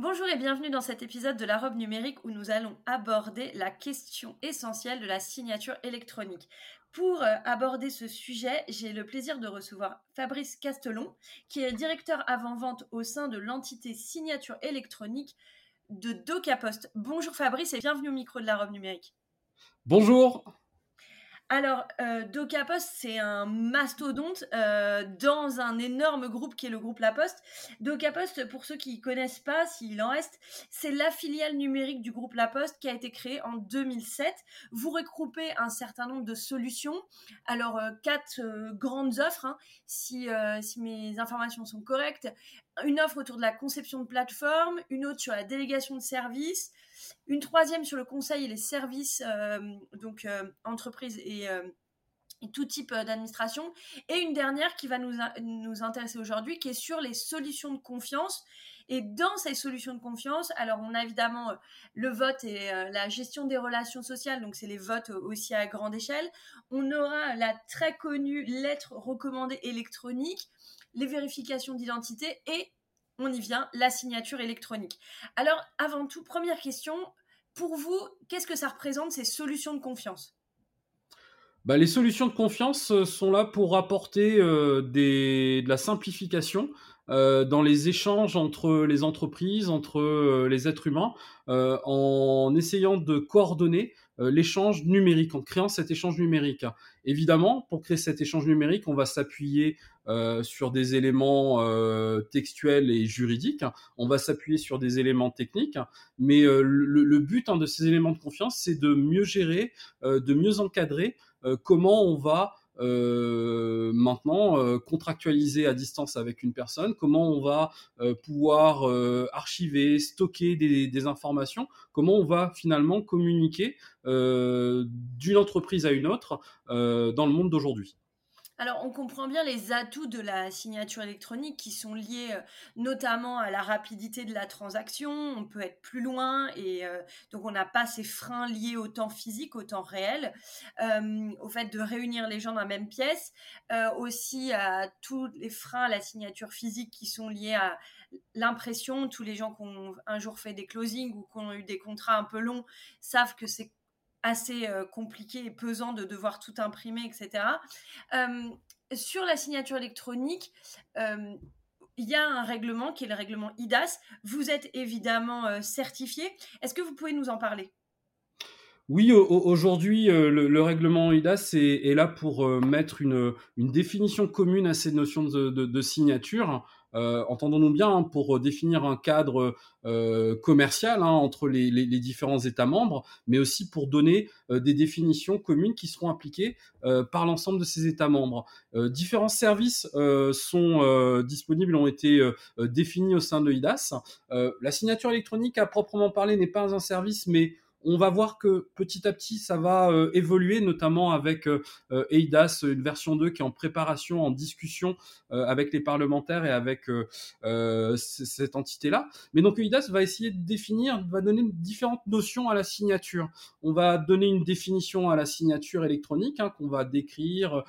Bonjour et bienvenue dans cet épisode de la robe numérique où nous allons aborder la question essentielle de la signature électronique. Pour euh, aborder ce sujet, j'ai le plaisir de recevoir Fabrice Castelon, qui est directeur avant-vente au sein de l'entité signature électronique de DocaPost. Bonjour Fabrice et bienvenue au micro de la robe numérique. Bonjour alors, euh, DocaPost, c'est un mastodonte euh, dans un énorme groupe qui est le groupe La Poste. DocaPost, pour ceux qui ne connaissent pas, s'il en reste, c'est la filiale numérique du groupe La Poste qui a été créée en 2007. Vous regroupez un certain nombre de solutions. Alors, euh, quatre grandes offres, hein, si, si mes informations sont correctes. Une offre autour de la conception de plateforme, une autre sur la délégation de services, une troisième sur le conseil et les services, euh, donc euh, entreprises euh, et, tout type d'administration. Et une dernière qui va nous, nous intéresser aujourd'hui, qui est sur les solutions de confiance. Et dans ces solutions de confiance, alors on a évidemment le vote et la gestion des relations sociales, donc c'est les votes aussi à grande échelle. On aura la très connue lettre recommandée électronique, les vérifications d'identité et on y vient, la signature électronique. Alors, avant tout, première question, pour vous, qu'est-ce que ça représente ces solutions de confiance? Bah, les solutions de confiance euh, sont là pour apporter euh, de la simplification euh, dans les échanges entre les entreprises, entre les êtres humains, en essayant de coordonner l'échange numérique, en créant cet échange numérique. Évidemment, pour créer cet échange numérique, on va s'appuyer euh, sur des éléments euh, textuels et juridiques, on va s'appuyer sur des éléments techniques, mais euh, le, but hein, de ces éléments de confiance, c'est de mieux gérer, de mieux encadrer comment on va maintenant contractualiser à distance avec une personne, comment on va pouvoir archiver, stocker des, informations, comment on va finalement communiquer d'une entreprise à une autre dans le monde d'aujourd'hui. Alors, on comprend bien les atouts de la signature électronique qui sont liés euh, notamment à la rapidité de la transaction. On peut être plus loin et euh, donc on n'a pas ces freins liés au temps physique, au temps réel, euh, au fait de réunir les gens dans la même pièce, aussi à tous les freins à la signature physique qui sont liés à l'impression. Tous les gens qui ont un jour fait des closings ou qui ont eu des contrats un peu longs savent que c'est assez compliqué et pesant de devoir tout imprimer, etc. Sur la signature électronique, il y a un règlement qui est le règlement IDAS. Vous êtes évidemment certifié. Est-ce que vous pouvez nous en parler? Oui, aujourd'hui, le, règlement IDAS est, là pour mettre une, définition commune à ces notions de signature. Euh, entendons-nous bien, hein, pour euh, définir un cadre euh, commercial hein, entre les, différents États membres, mais aussi pour donner des définitions communes qui seront appliquées par l'ensemble de ces États membres. différents services sont disponibles, ont été définis au sein de l'IDAS. la signature électronique, à proprement parler, n'est pas un service, mais on va voir que petit à petit, ça va euh, évoluer, notamment avec euh, euh, EIDAS, une version 2 qui est en préparation, en discussion avec les parlementaires et avec cette entité-là. Mais donc EIDAS va essayer de définir, va donner différentes notions à la signature. On va donner une définition à la signature électronique hein, qu'on va décrire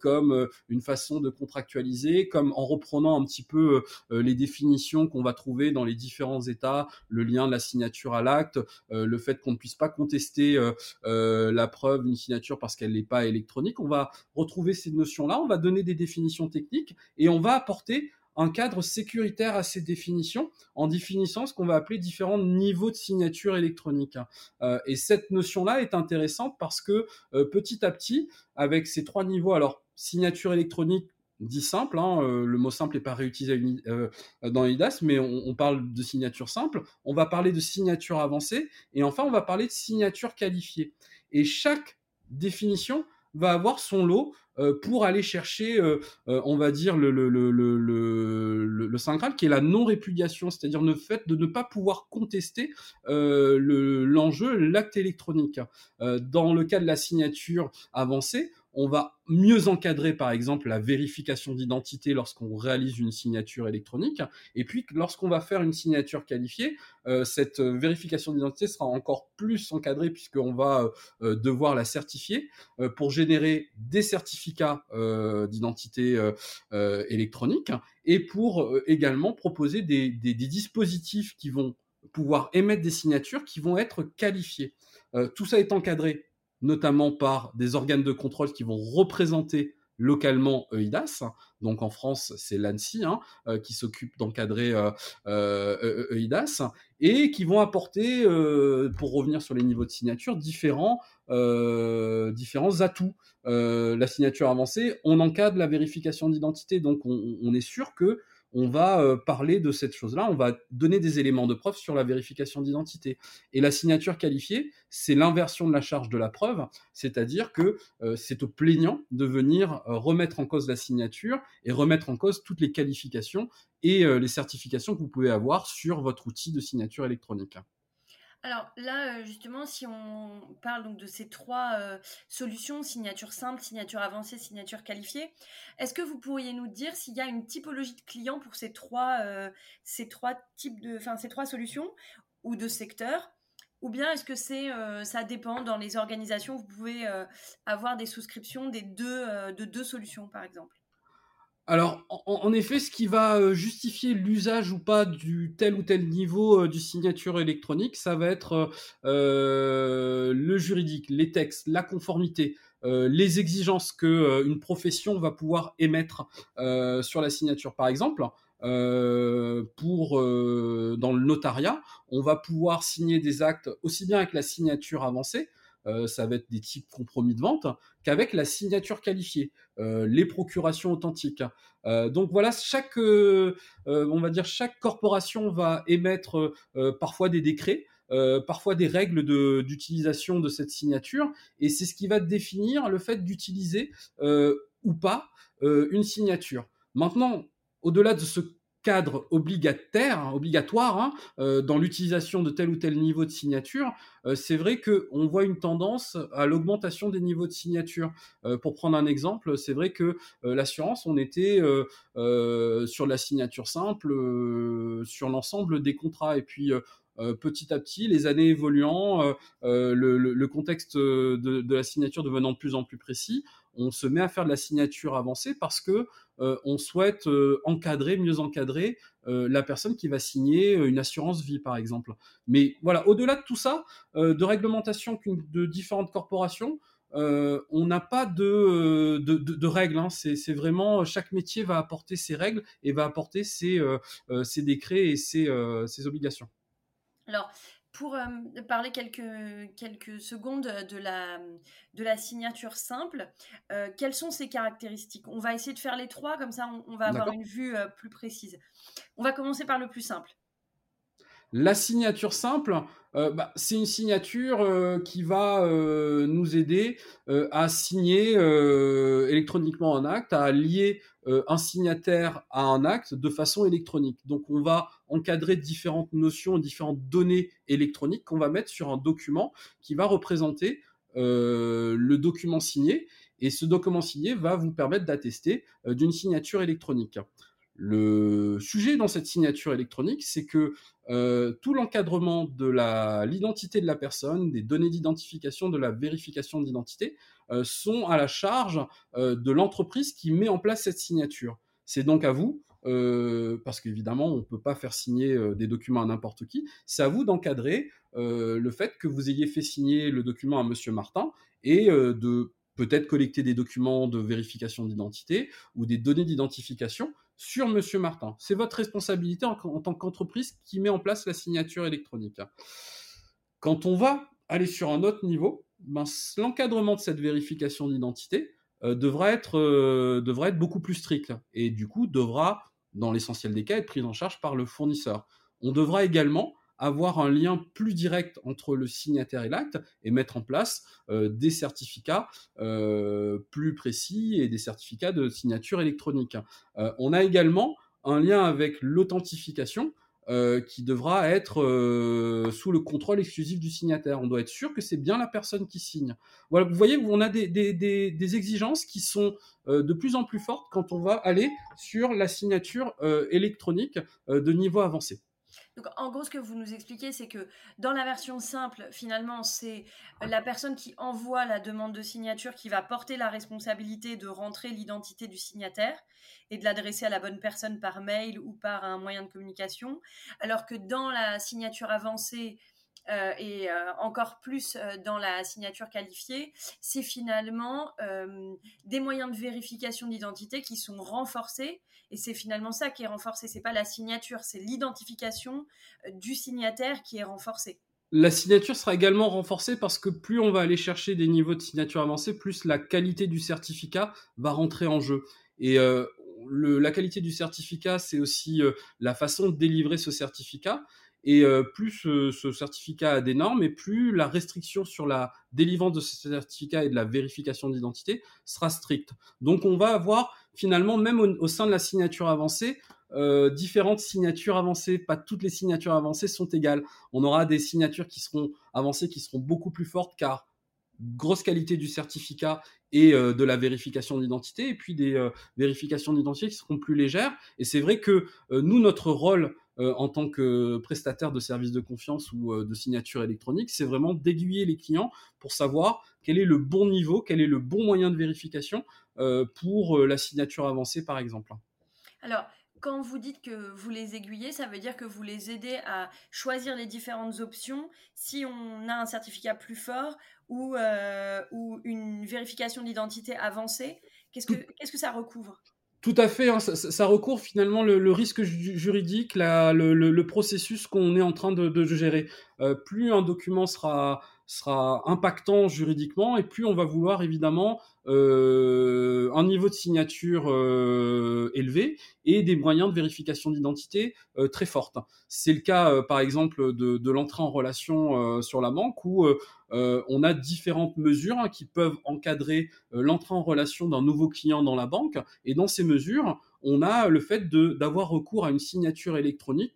comme une façon de contractualiser, comme en reprenant un petit peu les définitions qu'on va trouver dans les différents États, le lien de la signature à l'acte, le fait qu'on ne puisse pas contester euh, euh, la preuve d'une signature parce qu'elle n'est pas électronique. On va retrouver ces notions-là, on va donner des définitions techniques et on va apporter un cadre sécuritaire à ces définitions en définissant ce qu'on va appeler différents niveaux de signature électronique. Euh, et cette notion-là est intéressante parce que petit à petit, avec ces trois niveaux, alors signature électronique, dit simple, hein, euh, le mot simple n'est pas réutilisé euh, dans IDAS, mais on, parle de signature simple, on va parler de signature avancée, et enfin on va parler de signature qualifiée. Et chaque définition va avoir son lot pour aller chercher, on va dire, le, le, qui est la non-répudiation, c'est-à-dire le fait de ne pas pouvoir contester l'enjeu, l'acte électronique. dans le cas de la signature avancée, on va mieux encadrer, par exemple, la vérification d'identité lorsqu'on réalise une signature électronique. Et puis, lorsqu'on va faire une signature qualifiée, euh, cette vérification d'identité sera encore plus encadrée puisqu'on va euh, devoir la certifier euh, pour générer des certificats d'identité électronique et pour également proposer des, dispositifs qui vont pouvoir émettre des signatures qui vont être qualifiées. tout ça est encadré notamment par des organes de contrôle qui vont représenter localement EIDAS. Donc en France, c'est l'ANSI hein, euh, qui s'occupe d'encadrer euh, euh, EIDAS et qui vont apporter, pour revenir sur les niveaux de signature, différents, différents atouts. la signature avancée, on encadre la vérification d'identité, donc on, est sûr que on va euh, parler de cette chose-là, on va donner des éléments de preuve sur la vérification d'identité. Et la signature qualifiée, c'est l'inversion de la charge de la preuve, c'est-à-dire que euh, c'est au plaignant de venir euh, remettre en cause la signature et remettre en cause toutes les qualifications et les certifications que vous pouvez avoir sur votre outil de signature électronique. Alors là, euh, justement, si on parle donc de ces trois euh, solutions, signature simple, signature avancée, signature qualifiée, est-ce que vous pourriez nous dire s'il y a une typologie de clients pour ces trois, euh, types de, trois solutions ou de secteurs? Ou bien est-ce que c'est ça dépend dans les organisations vous pouvez avoir des souscriptions de deux solutions par exemple? Alors, en, effet, ce qui va euh, justifier l'usage ou pas du tel ou tel niveau euh, du signature électronique, ça va être euh, le juridique, les textes, la conformité, les exigences que une profession va pouvoir émettre sur la signature. Par exemple, pour dans le notariat, on va pouvoir signer des actes aussi bien avec la signature avancée ça va être des types compromis de vente, qu'avec la signature qualifiée, euh, les procurations authentiques. Euh, donc voilà, chaque, on va dire, chaque corporation va émettre parfois des décrets. parfois des règles d'utilisation de, cette signature, et c'est ce qui va définir le fait d'utiliser ou pas une signature. Maintenant, au-delà de ce cadre obligataire, hein, obligatoire hein, euh, dans l'utilisation de tel ou tel niveau de signature, euh, c'est vrai qu'on voit une tendance à l'augmentation des niveaux de signature. Euh, pour prendre un exemple, c'est vrai que l'assurance, on était sur la signature simple, sur l'ensemble des contrats, et puis petit à petit, les années évoluant, le, contexte de, la signature devenant de plus en plus précis, on se met à faire de la signature avancée parce que euh, on souhaite euh, encadrer, mieux encadrer euh, la personne qui va signer une assurance vie, par exemple. Mais voilà, au-delà de tout ça, de réglementation de différentes corporations, on n'a pas de, de, règles. Hein. C'est vraiment chaque métier va apporter ses règles et va apporter ses, ses décrets et ses, ses obligations. Alors, pour euh, parler quelques, quelques secondes de la, de la signature simple, euh, quelles sont ses caractéristiques? On va essayer de faire les trois, comme ça on, va avoir une vue euh, plus précise. On va commencer par le plus simple. La signature simple, bah, c'est une signature qui va nous aider à signer électroniquement un acte, à lier euh, un signataire à un acte de façon électronique. Donc on va encadrer différentes notions, différentes données électroniques qu'on va mettre sur un document qui va représenter euh, le document signé. Et ce document signé va vous permettre d'attester euh, d'une signature électronique. Le sujet dans cette signature électronique, c'est que tout l'encadrement de l'identité de la personne, des données d'identification, de la vérification d'identité, euh, sont à la charge euh, de l'entreprise qui met en place cette signature. C'est donc à vous, euh, parce qu'évidemment, on ne peut pas faire signer des documents à n'importe qui, c'est à vous d'encadrer le fait que vous ayez fait signer le document à Monsieur Martin et de peut-être collecter des documents de vérification d'identité ou des données d'identification sur Monsieur Martin. C'est votre responsabilité en, tant qu'entreprise qui met en place la signature électronique. Quand on va aller sur un autre niveau, ben, l'encadrement de cette vérification d'identité euh, euh, devra être beaucoup plus strict et du coup devra, dans l'essentiel des cas, être pris en charge par le fournisseur. On devra également avoir un lien plus direct entre le signataire et l'acte et mettre en place des certificats plus précis et des certificats de signature électronique. on a également un lien avec l'authentification euh, qui devra être euh, sous le contrôle exclusif du signataire. On doit être sûr que c'est bien la personne qui signe. Voilà, vous voyez, on a des, des, des, exigences qui sont euh, de plus en plus fortes quand on va aller sur la signature électronique de niveau avancé. Donc, en gros, ce que vous nous expliquez, c'est que dans la version simple, finalement, c'est la personne qui envoie la demande de signature qui va porter la responsabilité de rentrer l'identité du signataire et de l'adresser à la bonne personne par mail ou par un moyen de communication. Alors que dans la signature avancée, euh, et euh, encore plus euh, dans la signature qualifiée, c'est finalement des moyens de vérification d'identité qui sont renforcés et c'est finalement ça qui est renforcé. C'est pas la signature, c'est l'identification du signataire qui est renforcée. La signature sera également renforcée parce que plus on va aller chercher des niveaux de signature avancés, plus la qualité du certificat va rentrer en jeu. Et la qualité du certificat, c'est aussi la façon de délivrer ce certificat. Et plus ce certificat a des normes, et plus la restriction sur la délivrance de ce certificat et de la vérification d'identité sera stricte. Donc on va avoir finalement, même au, sein de la signature avancée, euh, différentes signatures avancées. Pas toutes les signatures avancées sont égales. On aura des signatures qui seront avancées, qui seront beaucoup plus fortes, car grosse qualité du certificat et euh, de la vérification d'identité, et puis des euh, vérifications d'identité qui seront plus légères. Et c'est vrai que nous, notre rôle en tant que prestataire de services de confiance ou de signature électronique, c'est vraiment d'aiguiller les clients pour savoir quel est le bon niveau, quel est le bon moyen de vérification euh, pour euh, la signature avancée, par exemple. Alors, quand vous dites que vous les aiguillez, ça veut dire que vous les aidez à choisir les différentes options si on a un certificat plus fort ou, euh, ou une vérification d'identité avancée. Qu'est-ce que, qu'est-ce que ça recouvre? Tout à fait, hein, ça, recouvre finalement le, risque juridique, le, processus qu'on est en train de, gérer. plus un document sera, sera impactant juridiquement et plus on va vouloir évidemment euh, un niveau de signature euh, élevé et des moyens de vérification d'identité euh, très fortes. C'est le cas, par exemple, de, l'entrée en relation sur la banque où on a différentes mesures hein, qui peuvent encadrer l'entrée en relation d'un nouveau client dans la banque. Et dans ces mesures, on a le fait d'avoir recours à une signature électronique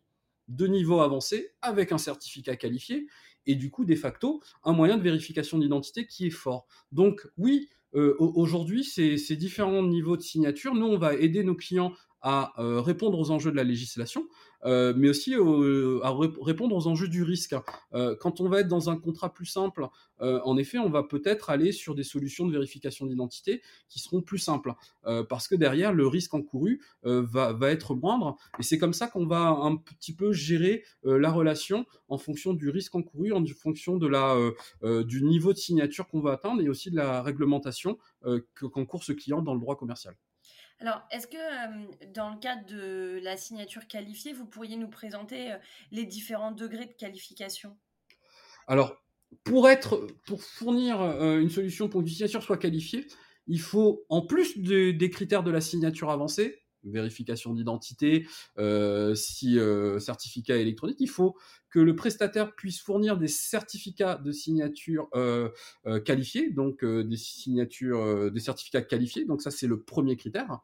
de niveau avancé avec un certificat qualifié et du coup, de facto, un moyen de vérification d'identité qui est fort. Donc oui, euh, aujourd'hui, ces, ces, différents niveaux de signature, nous, on va aider nos clients à euh, répondre aux enjeux de la législation, euh, mais aussi à répondre aux enjeux du risque. Euh, quand on va être dans un contrat plus simple, en effet, on va peut-être aller sur des solutions de vérification d'identité qui seront plus simples, parce que derrière, le risque encouru va, va, être moindre, et c'est comme ça qu'on va un petit peu gérer la relation en fonction du risque encouru, en fonction de la, du niveau de signature qu'on va atteindre, et aussi de la réglementation qu'encourt ce client dans le droit commercial. Alors, est-ce que euh, dans le cadre de la signature qualifiée, vous pourriez nous présenter euh, les différents degrés de qualification? Alors, pour être, pour fournir euh, une solution pour qu'une signature soit qualifiée, il faut, en plus des critères de la signature avancée, vérification d'identité, si certificat électronique, il faut que le prestataire puisse fournir des certificats de signature euh, euh, qualifiés, donc euh, des signatures, des certificats qualifiés. Donc ça, c'est le premier critère.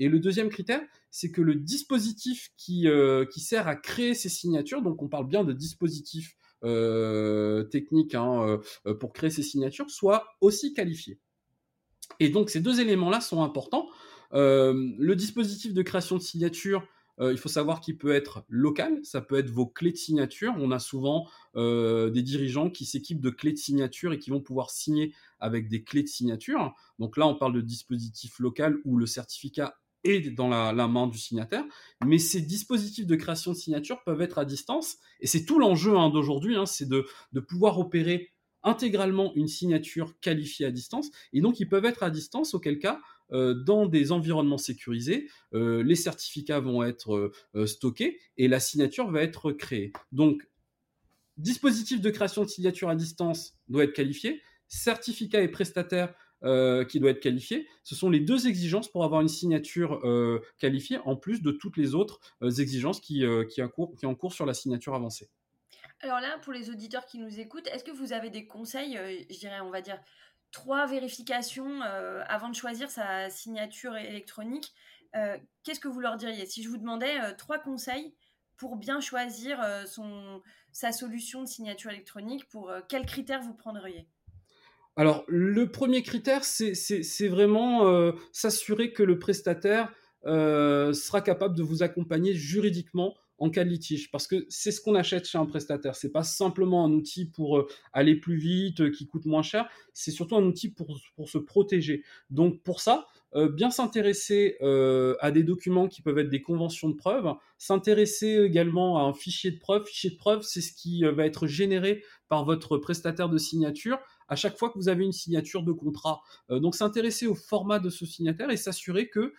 Et le deuxième critère, c'est que le dispositif qui, qui sert à créer ces signatures, donc on parle bien de dispositif technique hein, pour créer ces signatures, soit aussi qualifié. Et donc ces deux éléments-là sont importants. Le dispositif de création de signature, euh, il faut savoir qu'il peut être local, ça peut être vos clés de signature. On a souvent euh, des dirigeants qui s'équipent de clés de signature et qui vont pouvoir signer avec des clés de signature. Donc là, on parle de dispositif local où le certificat est dans la, main du signataire, mais ces dispositifs de création de signature peuvent être à distance, et c'est tout l'enjeu hein, d'aujourd'hui, hein, c'est de, de pouvoir opérer intégralement une signature qualifiée à distance, et donc ils peuvent être à distance, auquel cas euh, dans des environnements sécurisés, euh, les certificats vont être euh, stockés et la signature va être créée. Donc, dispositif de création de signature à distance doit être qualifié, certificat et prestataire qui doit être qualifié. Ce sont les deux exigences pour avoir une signature qualifiée, en plus de toutes les autres exigences qui, qui, qui en cours sur la signature avancée. Alors là, pour les auditeurs qui nous écoutent, est-ce que vous avez des conseils, je dirais, on va dire, trois vérifications avant de choisir sa signature électronique Qu'est-ce que vous leur diriez? Si je vous demandais trois conseils pour bien choisir son, sa solution de signature électronique, pour quels critères vous prendriez? Alors, le premier critère, c'est vraiment s'assurer que le prestataire sera capable de vous accompagner juridiquement en cas de litige, parce que c'est ce qu'on achète chez un prestataire. C'est pas simplement un outil pour euh, aller plus vite, euh, qui coûte moins cher. C'est surtout un outil pour, se protéger. Donc pour ça, euh, bien s'intéresser à des documents qui peuvent être des conventions de preuve, s'intéresser également à un fichier de preuve. Fichier de preuve, c'est ce qui va être généré par votre prestataire de signature à chaque fois que vous avez une signature de contrat. donc s'intéresser au format de ce signataire et s'assurer que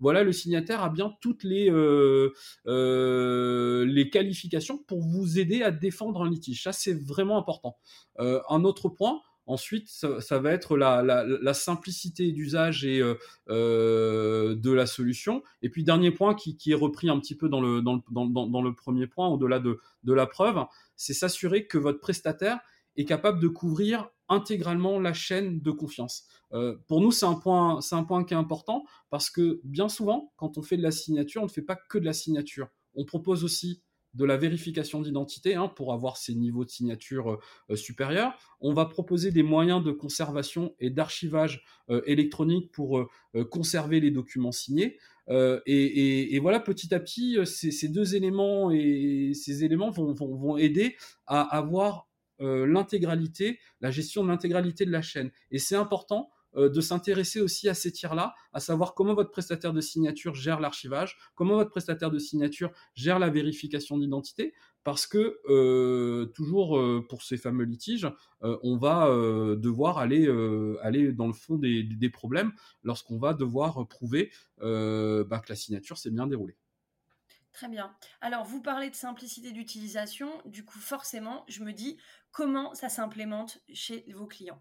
voilà, le signataire a bien toutes les, euh, euh, les qualifications pour vous aider à défendre un litige. Ça, c'est vraiment important. un autre point, Ensuite, ça, va être la, simplicité d'usage et de la solution. Et puis, dernier point qui, est repris un petit peu dans le, dans le, premier point, au-delà de, de, la preuve, c'est s'assurer que votre prestataire est capable de couvrir intégralement la chaîne de confiance. Euh, pour nous, c'est un, point, c'est un point qui est important parce que bien souvent, quand on fait de la signature, on ne fait pas que de la signature. On propose aussi de la vérification d'identité hein, pour avoir ces niveaux de signature euh, supérieurs. On va proposer des moyens de conservation et d'archivage euh, électronique pour conserver les documents signés. Et, voilà, petit à petit, ces, deux éléments et ces éléments vont, vont aider à avoir l'intégralité, la gestion de l'intégralité de la chaîne. Et c'est important euh, de s'intéresser aussi à ces tiers-là, à savoir comment votre prestataire de signature gère l'archivage, comment votre prestataire de signature gère la vérification d'identité, parce que euh, toujours pour ces fameux litiges, on va devoir aller, aller dans le fond des, problèmes lorsqu'on va devoir prouver bah, que la signature s'est bien déroulée. Très bien. Alors, vous parlez de simplicité d'utilisation. Du coup, forcément, je me dis comment ça s'implémente chez vos clients?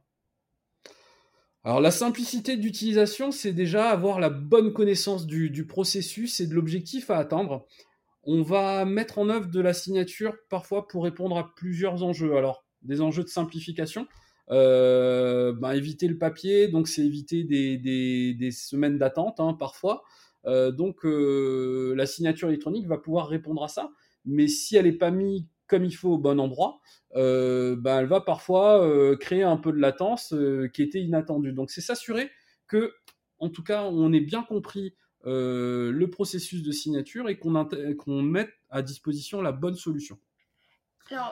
Alors, la simplicité d'utilisation, c'est déjà avoir la bonne connaissance du, processus et de l'objectif à atteindre. On va mettre en œuvre de la signature parfois pour répondre à plusieurs enjeux. Alors, des enjeux de simplification. Euh, ben, éviter le papier, donc c'est éviter des, semaines d'attente hein, parfois. Euh, donc euh, la signature électronique va pouvoir répondre à ça, mais si elle n'est pas mise comme il faut au bon endroit, euh, ben, elle va parfois créer un peu de latence qui était inattendue. Donc c'est s'assurer que, en tout cas, on ait bien compris le processus de signature et qu'on mette à disposition la bonne solution.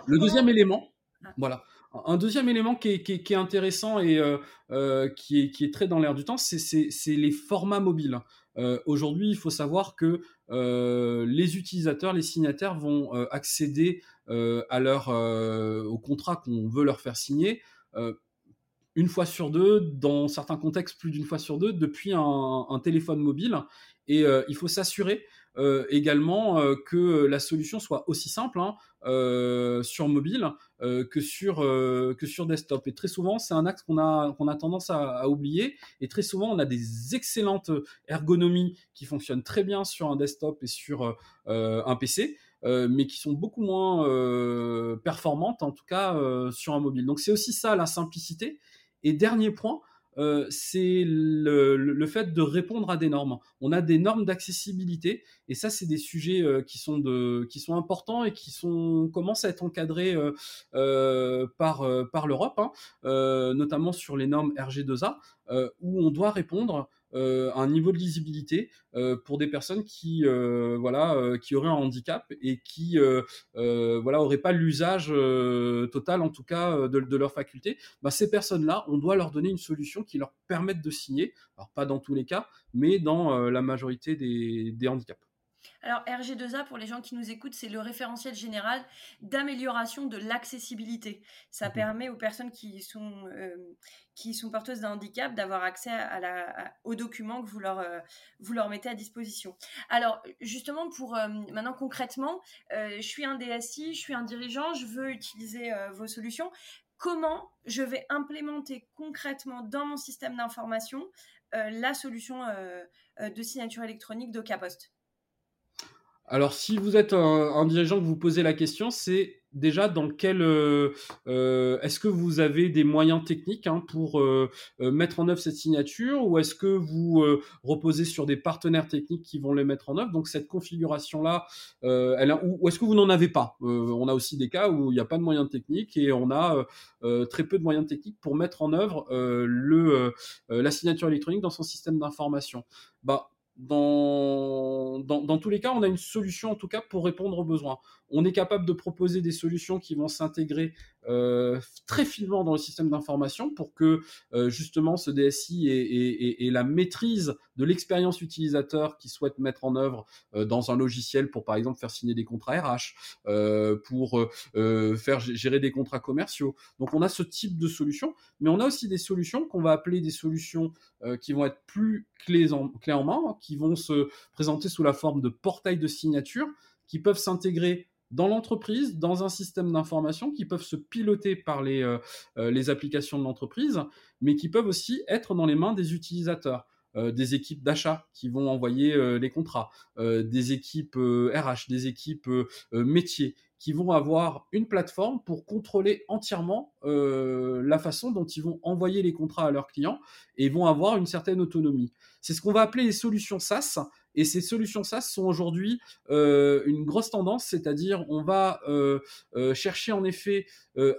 le deuxième élément, ah. voilà. Un deuxième élément qui est, intéressant et qui, est, qui, est, très dans l'air du temps, c'est les formats mobiles. Euh, aujourd'hui, il faut savoir que euh, les utilisateurs, les signataires vont euh, accéder à leur, au contrat qu'on veut leur faire signer une fois sur deux, dans certains contextes plus d'une fois sur deux, depuis un, téléphone mobile. Et il faut s'assurer également que la solution soit aussi simple hein, sur mobile que, sur, que sur desktop. Et très souvent, c'est un axe qu'on a, qu'on a tendance à, oublier. Et très souvent, on a des excellentes ergonomies qui fonctionnent très bien sur un desktop et sur un PC. mais qui sont beaucoup moins performantes, en tout cas sur un mobile. Donc c'est aussi ça la simplicité. Et dernier point, euh, c'est le, fait de répondre à des normes. On a des normes d'accessibilité et ça, c'est des sujets euh, qui, sont importants et qui commencent à être encadrés euh, par, par l'Europe, hein, notamment sur les normes RG2A, où on doit répondre euh, un niveau de lisibilité euh, pour des personnes qui euh, voilà qui auraient un handicap et qui voilà auraient pas l'usage total en tout cas de, leur faculté. Bah, ces personnes-là, on doit leur donner une solution qui leur permette de signer. Alors pas dans tous les cas, mais dans la majorité des handicaps. Alors RG2A, pour les gens qui nous écoutent, c'est le référentiel général d'amélioration de l'accessibilité. Ça mhm. permet aux personnes qui sont, euh, qui sont porteuses d'un handicap d'avoir accès à la, aux documents que vous leur, euh, vous leur mettez à disposition. Alors justement, pour euh, maintenant concrètement, je suis un DSI, je suis un dirigeant, je veux utiliser vos solutions. Comment je vais implémenter concrètement dans mon système d'information la solution de signature électronique d'Ocapost? Alors, si vous êtes un, dirigeant que vous posez la question, c'est déjà dans quel euh, euh, est-ce que vous avez des moyens techniques hein, pour euh, mettre en œuvre cette signature ou est-ce que vous reposez sur des partenaires techniques qui vont les mettre en œuvre? Donc cette configuration là elle ou, est-ce que vous n'en avez pas? On a aussi des cas où il n'y a pas de moyens techniques et on a très peu de moyens techniques pour mettre en œuvre le la signature électronique dans son système d'information. Bah dans, tous les cas, on a une solution en tout cas pour répondre aux besoins. On est capable de proposer des solutions qui vont s'intégrer euh, très finement dans le système d'information pour que euh, justement ce DSI ait, la maîtrise de l'expérience utilisateur qu'il souhaite mettre en œuvre euh, dans un logiciel pour par exemple faire signer des contrats RH, pour faire gérer des contrats commerciaux. Donc on a ce type de solution, mais on a aussi des solutions qu'on va appeler des solutions qui vont être plus clés en, clés en main, qui vont se présenter sous la forme de portails de signature, qui peuvent s'intégrer dans l'entreprise, dans un système d'information qui peuvent se piloter par les, euh, euh, les applications de l'entreprise, mais qui peuvent aussi être dans les mains des utilisateurs. Euh, des équipes d'achat qui vont envoyer les contrats, des équipes RH, des équipes métiers qui vont avoir une plateforme pour contrôler entièrement la façon dont ils vont envoyer les contrats à leurs clients et vont avoir une certaine autonomie. C'est ce qu'on va appeler les solutions SaaS. Et ces solutions SaaS sont aujourd'hui euh, une grosse tendance, c'est-à-dire on va euh, euh, chercher en effet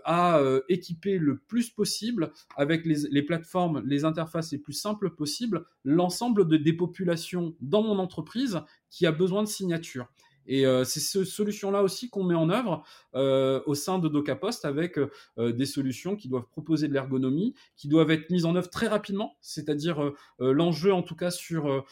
à équiper le plus possible avec les, les, plateformes, les interfaces les plus simples possibles, l'ensemble de, des populations dans mon entreprise qui a besoin de signatures. Et euh, c'est cette solution-là aussi qu'on met en œuvre euh, au sein de DocaPost avec euh, des solutions qui doivent proposer de l'ergonomie, qui doivent être mises en œuvre très rapidement. C'est-à-dire l'enjeu, en tout cas sur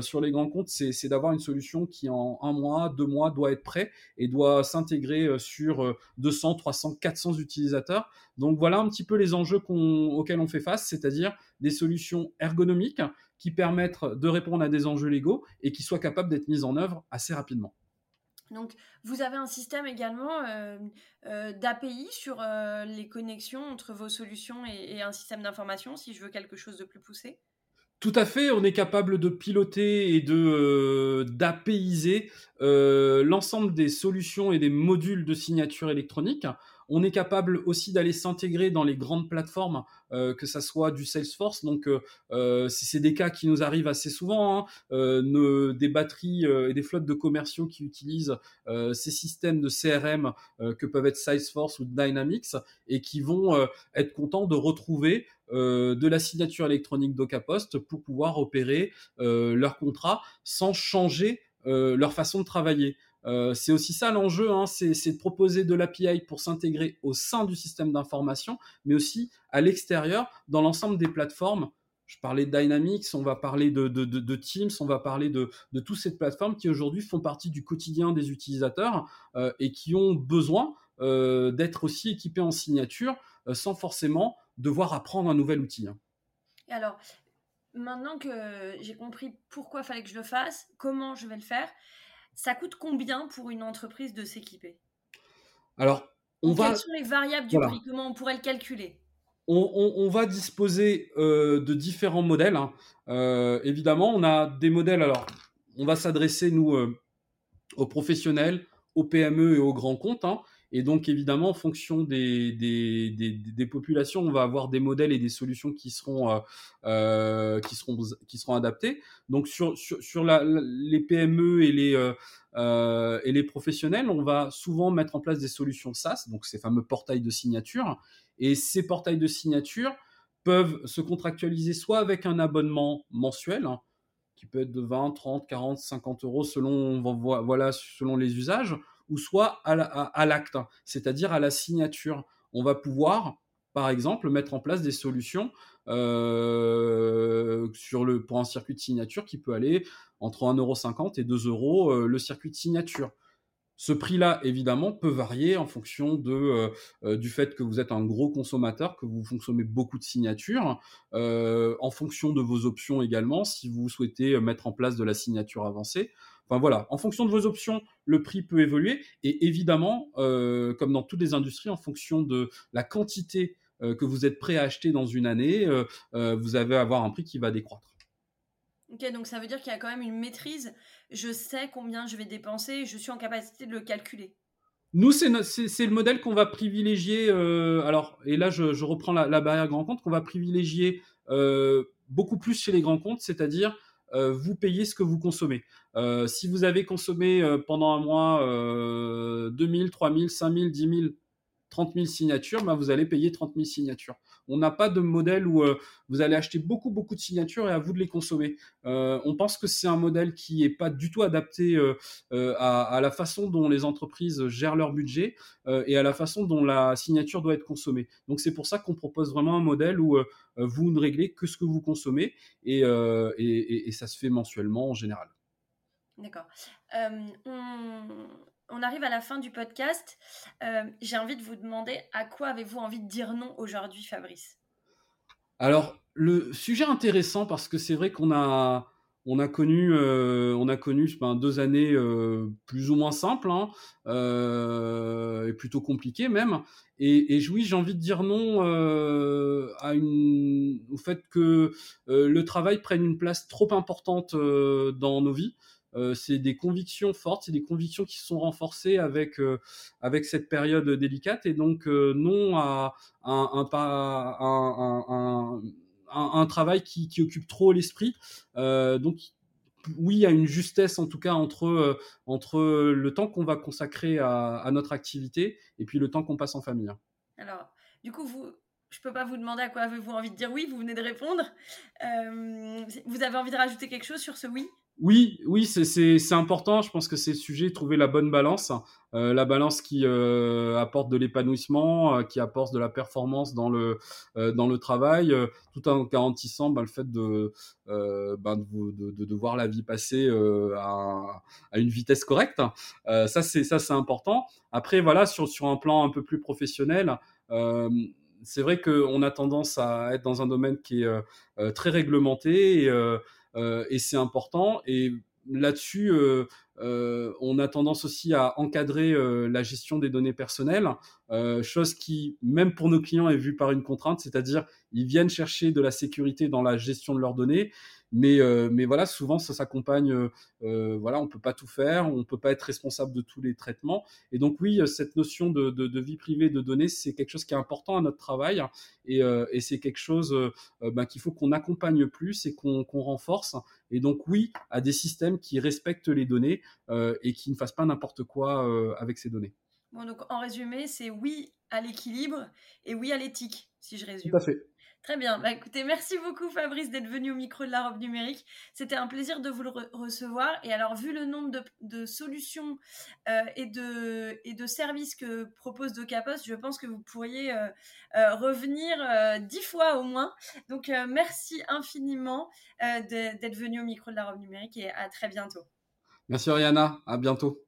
sur les grands comptes, c'est d'avoir une solution qui en un mois, deux mois doit être prêt et doit s'intégrer sur 200, 300, 400 utilisateurs. Donc voilà un petit peu les enjeux auxquels on fait face, c'est-à-dire des solutions ergonomiques qui permettent de répondre à des enjeux légaux et qui soient capables d'être mises en œuvre assez rapidement. Donc, vous avez un système également euh, euh, d'API sur euh, les connexions entre vos solutions et, un système d'information, si je veux quelque chose de plus poussé? Tout à fait, on est capable de piloter et de d'APIser l'ensemble des solutions et des modules de signature électronique. On est capable aussi d'aller s'intégrer dans les grandes plateformes, euh, que ça soit du Salesforce. Donc, euh, euh c'est des cas qui nous arrivent assez souvent. Hein, euh, des batteries et des flottes de commerciaux qui utilisent ces systèmes de CRM que peuvent être Salesforce ou Dynamics et qui vont être contents de retrouver de la signature électronique d'Ocapost pour pouvoir opérer leur contrat sans changer leur façon de travailler. Euh, c'est aussi ça l'enjeu, hein, c'est de proposer de l'API pour s'intégrer au sein du système d'information, mais aussi à l'extérieur, dans l'ensemble des plateformes. Je parlais de Dynamics, on va parler de, Teams, on va parler de, toutes ces plateformes qui aujourd'hui font partie du quotidien des utilisateurs euh, et qui ont besoin euh, d'être aussi équipés en signature sans forcément devoir apprendre un nouvel outil. Hein. Alors, maintenant que j'ai compris pourquoi fallait que je le fasse, comment je vais le faire, ça coûte combien pour une entreprise de s'équiper? Alors, on va. Quelles sont les variables du prix? Comment on pourrait le calculer? On, va disposer euh, de différents modèles. Hein. Euh, évidemment, on a des modèles. Alors, on va s'adresser, nous, euh, aux professionnels, aux PME et aux grands comptes. Hein. Et donc, évidemment, en fonction des, populations, on va avoir des modèles et des solutions qui seront, euh, euh, qui seront, qui seront adaptés. Donc, sur, sur, la, les PME et les, euh, et les professionnels, on va souvent mettre en place des solutions SaaS, donc ces fameux portails de signature. Et ces portails de signature peuvent se contractualiser soit avec un abonnement mensuel, hein, qui peut être de 20, 30, 40, 50 euros selon, voilà, selon les usages, ou soit à l'acte, c'est-à-dire à la signature. On va pouvoir, par exemple, mettre en place des solutions euh, sur le, pour un circuit de signature qui peut aller entre 1,50€ et 2 euros euh, le circuit de signature. Ce prix-là, évidemment, peut varier en fonction de, euh, du fait que vous êtes un gros consommateur, que vous consommez beaucoup de signatures, en fonction de vos options également, si vous souhaitez mettre en place de la signature avancée. Enfin voilà, en fonction de vos options, le prix peut évoluer. Et évidemment, euh, comme dans toutes les industries, en fonction de la quantité euh, que vous êtes prêt à acheter dans une année, euh, vous allez avoir un prix qui va décroître. Ok, donc ça veut dire qu'il y a quand même une maîtrise. Je sais combien je vais dépenser, je suis en capacité de le calculer. nous, c'est le modèle qu'on va privilégier. Alors, et là, je, je reprends la, la, barrière grand compte qu'on va privilégier beaucoup plus chez les grands comptes, c'est-à-dire vous payez ce que vous consommez. Euh, si vous avez consommé euh, pendant un mois 2000, 3000, 5000, 10 000 30 000 signatures, bah, vous allez payer 30 000 signatures. On n'a pas de modèle où euh, vous allez acheter beaucoup, beaucoup de signatures et à vous de les consommer. Euh, on pense que c'est un modèle qui n'est pas du tout adapté euh, à, la façon dont les entreprises gèrent leur budget et à la façon dont la signature doit être consommée. Donc c'est pour ça qu'on propose vraiment un modèle où vous ne réglez que ce que vous consommez et, ça se fait mensuellement en général. D'accord. On arrive à la fin du podcast. Euh, j'ai envie de vous demander à quoi avez-vous envie de dire non aujourd'hui, Fabrice? Alors, le sujet intéressant parce que c'est vrai qu'on a, on a connu, euh, on a connu ben, deux années euh, plus ou moins simples hein, et plutôt compliquées même. Et, oui, j'ai envie de dire non au fait que le travail prenne une place trop importante dans nos vies. Euh, c'est des convictions fortes, c'est des convictions qui se sont renforcées avec euh, avec cette période délicate et donc euh, non à un, travail qui, occupe trop l'esprit. donc oui, a une justesse en tout cas entre, entre le temps qu'on va consacrer à, à, notre activité et puis le temps qu'on passe en famille. Alors, du coup, vous, je peux pas vous demander à quoi avez-vous envie de dire oui, vous venez de répondre. vous avez envie de rajouter quelque chose sur ce oui? Oui, oui, c'est important. Je pense que c'est le sujet, trouver la bonne balance, euh, la balance qui euh, apporte de l'épanouissement, euh, qui apporte de la performance dans le dans le travail, tout en garantissant bah, le fait de, bah, de, de, de, voir la vie passer à, à, une vitesse correcte. ça c'est ça c'est important. Après voilà sur sur un plan un peu plus professionnel c'est vrai qu'on a tendance à être dans un domaine qui est très réglementé et, euh, et c'est important. Et là-dessus, euh, euh, on a tendance aussi à encadrer la gestion des données personnelles, chose qui, même pour nos clients, est vue par une contrainte, c'est-à-dire ils viennent chercher de la sécurité dans la gestion de leurs données, mais, euh, mais voilà, souvent ça s'accompagne, euh, euh, voilà, on peut pas tout faire, on peut pas être responsable de tous les traitements. Et donc oui, cette notion de, de, vie privée de données, c'est quelque chose qui est important à notre travail et, et c'est quelque chose bah, qu'il faut qu'on accompagne plus et qu'on renforce. Et donc oui, à des systèmes qui respectent les données et qui ne fassent pas n'importe quoi avec ces données. Bon, donc en résumé, c'est oui à l'équilibre et oui à l'éthique, si je résume. Tout à fait. Très bien. Bah, écoutez, merci beaucoup Fabrice d'être venu au micro de la robe numérique. C'était un plaisir de vous le recevoir. Et alors, vu le nombre de, solutions euh, et, de, et de services que propose DocaPost, je pense que vous pourriez euh, euh, revenir dix fois au moins. Donc, merci infiniment d'être venu au micro de la robe numérique et à très bientôt. Merci Oriana. À bientôt.